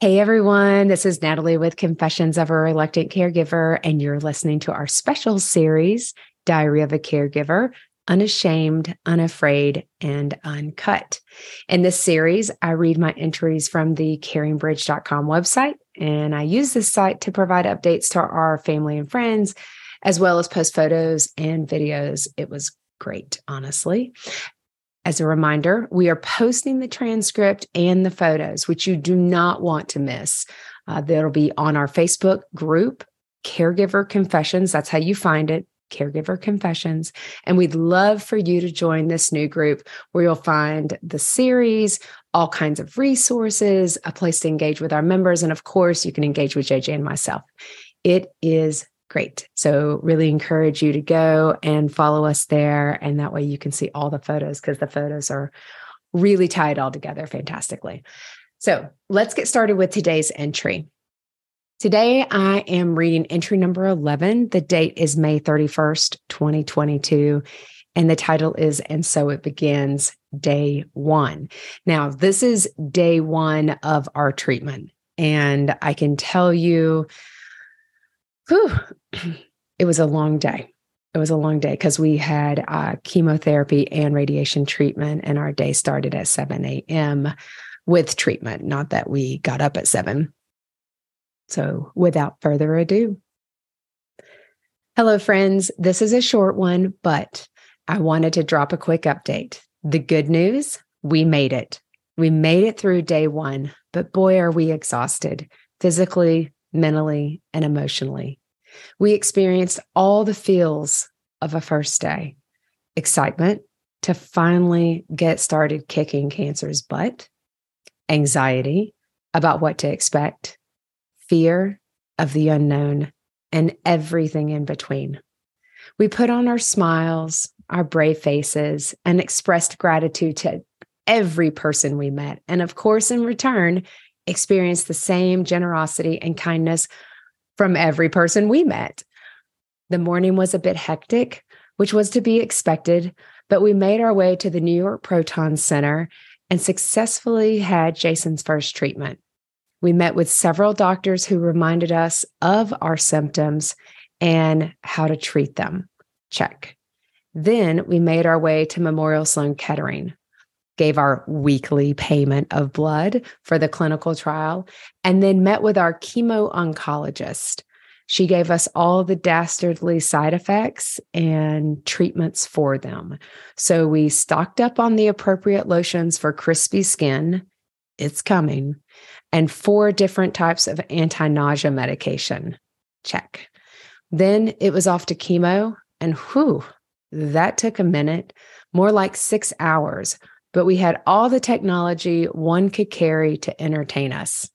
Hey everyone, this is Natalie with Confessions of a Reluctant Caregiver, and you're listening to our special series, Diary of a Caregiver Unashamed, Unafraid, and Uncut. In this series, I read my entries from the caringbridge.com website, and I use this site to provide updates to our family and friends, as well as post photos and videos. It was great, honestly. As a reminder, we are posting the transcript and the photos, which you do not want to miss. Uh, that'll be on our Facebook group, Caregiver Confessions. That's how you find it, Caregiver Confessions. And we'd love for you to join this new group where you'll find the series, all kinds of resources, a place to engage with our members. And of course, you can engage with JJ and myself. It is great. So, really encourage you to go and follow us there. And that way you can see all the photos because the photos are really tied all together fantastically. So, let's get started with today's entry. Today, I am reading entry number 11. The date is May 31st, 2022. And the title is And So It Begins Day One. Now, this is day one of our treatment. And I can tell you, whew, it was a long day. It was a long day because we had uh, chemotherapy and radiation treatment, and our day started at 7 a.m. with treatment, not that we got up at 7. So, without further ado, hello, friends. This is a short one, but I wanted to drop a quick update. The good news we made it. We made it through day one, but boy, are we exhausted physically, mentally, and emotionally. We experienced all the feels of a first day excitement to finally get started kicking cancer's butt, anxiety about what to expect, fear of the unknown, and everything in between. We put on our smiles, our brave faces, and expressed gratitude to every person we met. And of course, in return, experienced the same generosity and kindness from every person we met. The morning was a bit hectic, which was to be expected, but we made our way to the New York Proton Center and successfully had Jason's first treatment. We met with several doctors who reminded us of our symptoms and how to treat them. Check. Then we made our way to Memorial Sloan Kettering, gave our weekly payment of blood for the clinical trial, and then met with our chemo oncologist. She gave us all the dastardly side effects and treatments for them. So we stocked up on the appropriate lotions for crispy skin. It's coming. And four different types of anti nausea medication. Check. Then it was off to chemo, and whew, that took a minute, more like six hours. But we had all the technology one could carry to entertain us.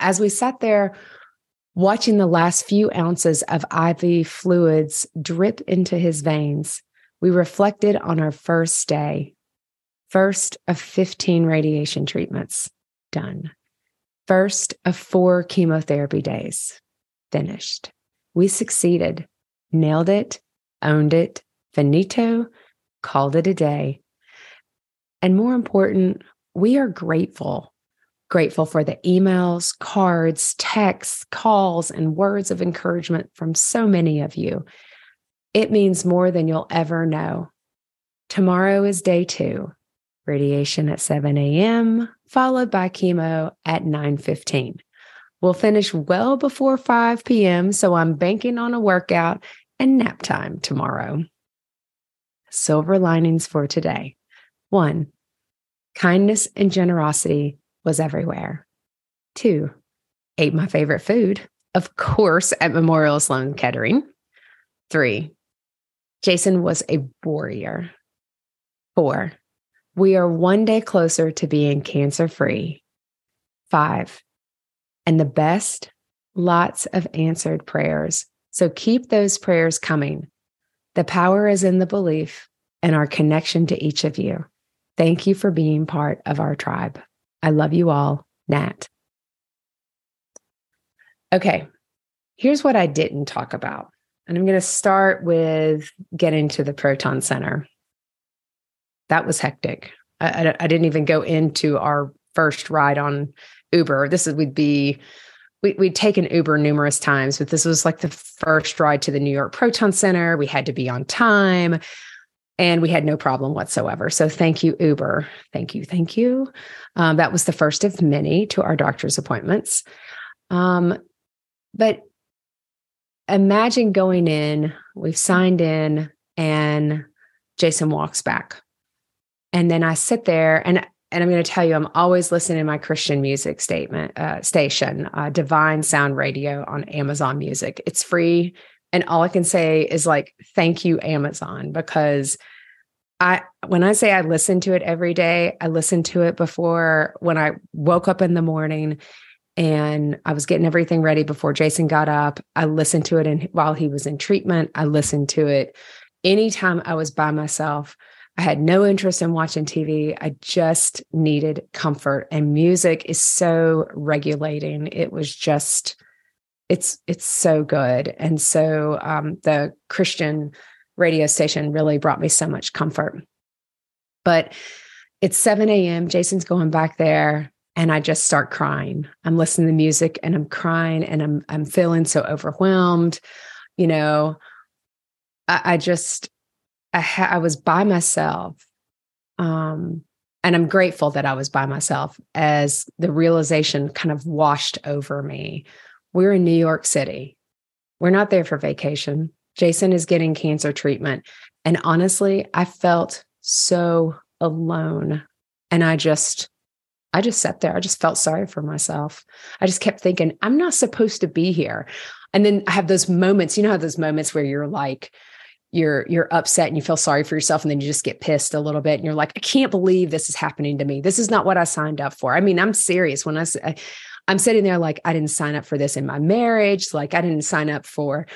As we sat there watching the last few ounces of IV fluids drip into his veins, we reflected on our first day. First of 15 radiation treatments done. First of four chemotherapy days finished. We succeeded, nailed it, owned it, finito, called it a day. And more important, we are grateful Grateful for the emails, cards, texts, calls, and words of encouragement from so many of you. It means more than you'll ever know. Tomorrow is day two, radiation at 7 a.m., followed by chemo at 9:15. We'll finish well before 5 p.m., so I'm banking on a workout and nap time tomorrow. Silver linings for today. One, kindness and generosity was everywhere. Two, ate my favorite food, of course, at Memorial Sloan Kettering. Three, Jason was a warrior. Four, we are one day closer to being cancer free. Five, and the best, lots of answered prayers. So keep those prayers coming. The power is in the belief and our connection to each of you. Thank you for being part of our tribe. I love you all, Nat. Okay, here's what I didn't talk about. And I'm going to start with getting to the Proton Center. That was hectic. I, I, I didn't even go into our first ride on Uber. This is would be we, we'd taken Uber numerous times, but this was like the first ride to the New York Proton Center. We had to be on time and we had no problem whatsoever. So thank you, Uber. Thank you. Thank you. Um, that was the first of many to our doctor's appointments. Um, but imagine going in, we've signed in, and Jason walks back. And then I sit there and and I'm going to tell you, I'm always listening to my Christian music statement uh, station, uh, Divine Sound Radio on Amazon Music. It's free, and all I can say is like, thank you, Amazon, because I when I say I listen to it every day, I listen to it before when I woke up in the morning and I was getting everything ready before Jason got up. I listened to it and while he was in treatment, I listened to it anytime I was by myself. I had no interest in watching TV. I just needed comfort and music is so regulating. It was just it's it's so good. And so um, the Christian radio station really brought me so much comfort. But it's 7 a.m. Jason's going back there and I just start crying. I'm listening to music and I'm crying and I'm I'm feeling so overwhelmed. You know, I, I just I, ha- I was by myself. Um, and I'm grateful that I was by myself as the realization kind of washed over me. We're in New York City. We're not there for vacation. Jason is getting cancer treatment. And honestly, I felt so alone. And I just, I just sat there. I just felt sorry for myself. I just kept thinking, I'm not supposed to be here. And then I have those moments, you know, how those moments where you're like, you're you're upset and you feel sorry for yourself and then you just get pissed a little bit and you're like i can't believe this is happening to me this is not what i signed up for i mean i'm serious when i say i'm sitting there like i didn't sign up for this in my marriage like i didn't sign up for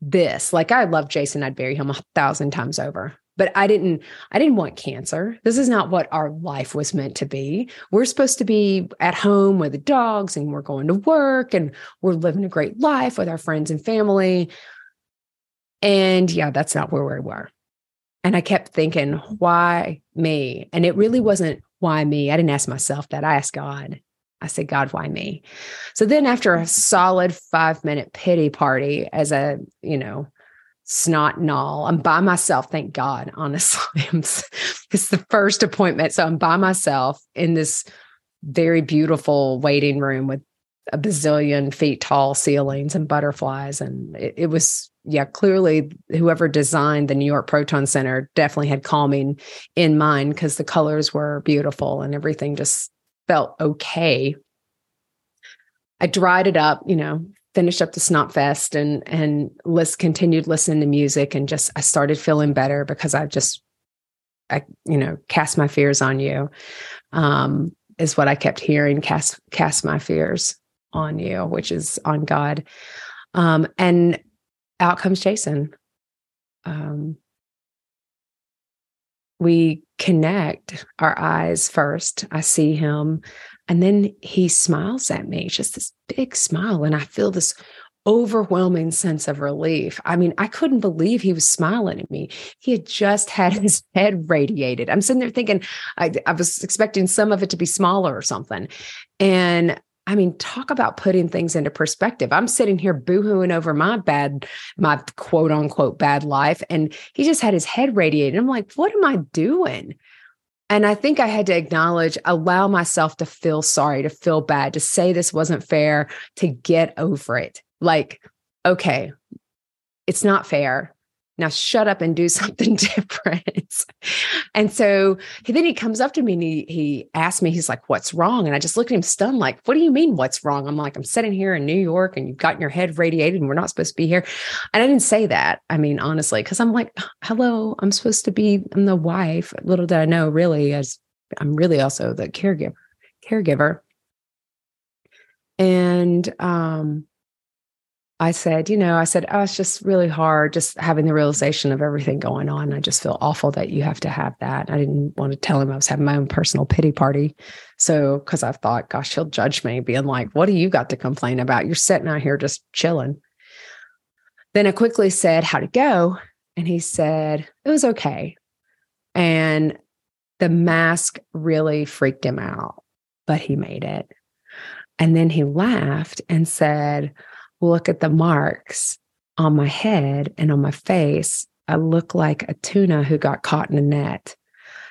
this like i love jason i'd bury him a thousand times over but i didn't i didn't want cancer this is not what our life was meant to be we're supposed to be at home with the dogs and we're going to work and we're living a great life with our friends and family and yeah, that's not where we were. And I kept thinking, why me? And it really wasn't why me. I didn't ask myself that. I asked God. I said, God, why me? So then after a solid five minute pity party as a, you know, snot and all, I'm by myself. Thank God, honestly. it's the first appointment. So I'm by myself in this very beautiful waiting room with a bazillion feet tall ceilings and butterflies. And it, it was yeah, clearly whoever designed the New York Proton Center definitely had calming in mind because the colors were beautiful and everything just felt okay. I dried it up, you know, finished up the snot fest and and list continued listening to music and just I started feeling better because I just I, you know, cast my fears on you. Um, is what I kept hearing, cast cast my fears on you, which is on God. Um, and out comes Jason. Um, we connect our eyes first. I see him, and then he smiles at me, just this big smile. And I feel this overwhelming sense of relief. I mean, I couldn't believe he was smiling at me. He had just had his head radiated. I'm sitting there thinking, I, I was expecting some of it to be smaller or something. And I mean, talk about putting things into perspective. I'm sitting here boohooing over my bad, my quote unquote bad life. And he just had his head radiated. I'm like, what am I doing? And I think I had to acknowledge, allow myself to feel sorry, to feel bad, to say this wasn't fair, to get over it. Like, okay, it's not fair now shut up and do something different. and so he, then he comes up to me and he, he asked me, he's like, what's wrong? And I just looked at him stunned, like, what do you mean what's wrong? I'm like, I'm sitting here in New York and you've gotten your head radiated and we're not supposed to be here. And I didn't say that. I mean, honestly, because I'm like, hello, I'm supposed to be, I'm the wife. Little did I know really as I'm really also the caregiver, caregiver. And um I said, you know, I said, oh, it's just really hard just having the realization of everything going on. I just feel awful that you have to have that. I didn't want to tell him I was having my own personal pity party. So, because I thought, gosh, he'll judge me, being like, what do you got to complain about? You're sitting out here just chilling. Then I quickly said, how'd it go? And he said, it was okay. And the mask really freaked him out, but he made it. And then he laughed and said, Look at the marks on my head and on my face. I look like a tuna who got caught in a net.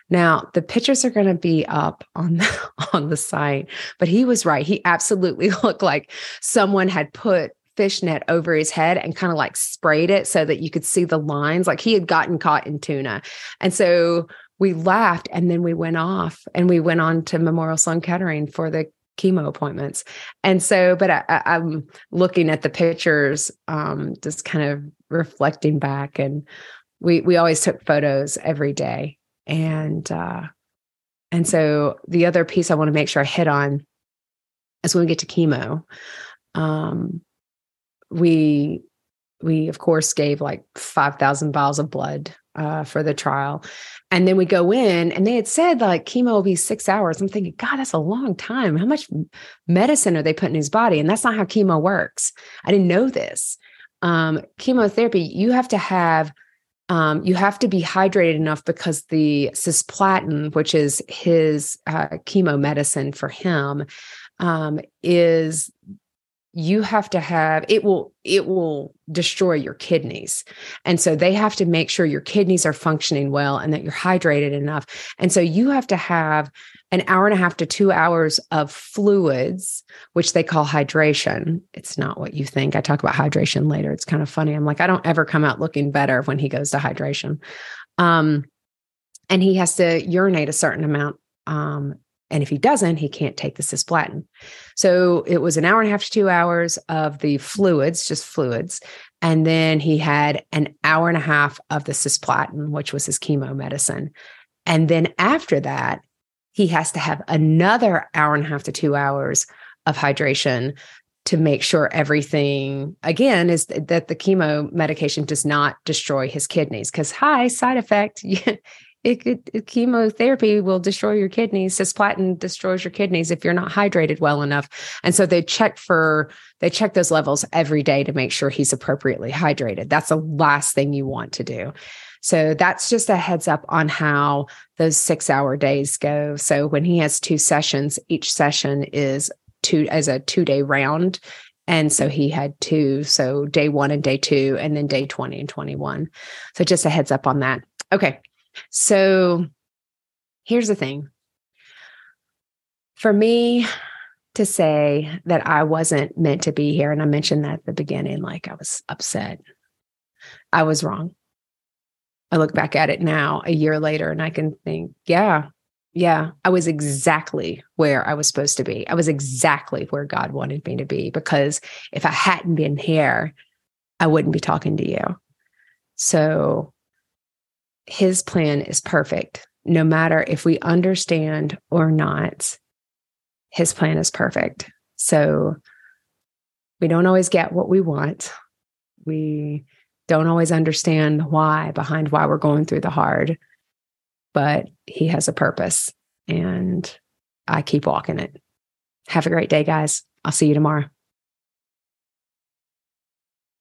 Now, the pictures are going to be up on the, on the site, but he was right. He absolutely looked like someone had put fishnet over his head and kind of like sprayed it so that you could see the lines like he had gotten caught in tuna. And so we laughed and then we went off and we went on to Memorial Sloan Kettering for the chemo appointments. And so, but I, am looking at the pictures, um, just kind of reflecting back and we we always took photos every day. And uh and so the other piece I want to make sure I hit on is when we get to chemo. Um we we of course gave like 5000 vials of blood uh, for the trial and then we go in and they had said like chemo will be six hours. I'm thinking god that's a long time. How much medicine are they putting in his body? And that's not how chemo works. I didn't know this. Um, chemotherapy you have to have um, you have to be hydrated enough because the cisplatin which is his uh, chemo medicine for him um, is you have to have it will it will destroy your kidneys. And so they have to make sure your kidneys are functioning well and that you're hydrated enough. And so you have to have an hour and a half to 2 hours of fluids which they call hydration. It's not what you think. I talk about hydration later. It's kind of funny. I'm like i don't ever come out looking better when he goes to hydration. Um and he has to urinate a certain amount um and if he doesn't, he can't take the cisplatin. So it was an hour and a half to two hours of the fluids, just fluids. And then he had an hour and a half of the cisplatin, which was his chemo medicine. And then after that, he has to have another hour and a half to two hours of hydration to make sure everything again is that the chemo medication does not destroy his kidneys because high side effect it, it, chemotherapy will destroy your kidneys. Cisplatin destroys your kidneys if you're not hydrated well enough. And so they check for they check those levels every day to make sure he's appropriately hydrated. That's the last thing you want to do. So that's just a heads up on how those six hour days go. So when he has two sessions, each session is two as a two day round. And so he had two. So day one and day two, and then day 20 and 21. So just a heads up on that. Okay. So here's the thing for me to say that I wasn't meant to be here, and I mentioned that at the beginning, like I was upset, I was wrong. I look back at it now a year later and I can think, yeah, yeah, I was exactly where I was supposed to be. I was exactly where God wanted me to be because if I hadn't been here, I wouldn't be talking to you. So his plan is perfect. No matter if we understand or not, his plan is perfect. So we don't always get what we want. We don't always understand why behind why we're going through the hard, but he has a purpose and I keep walking it. Have a great day, guys. I'll see you tomorrow.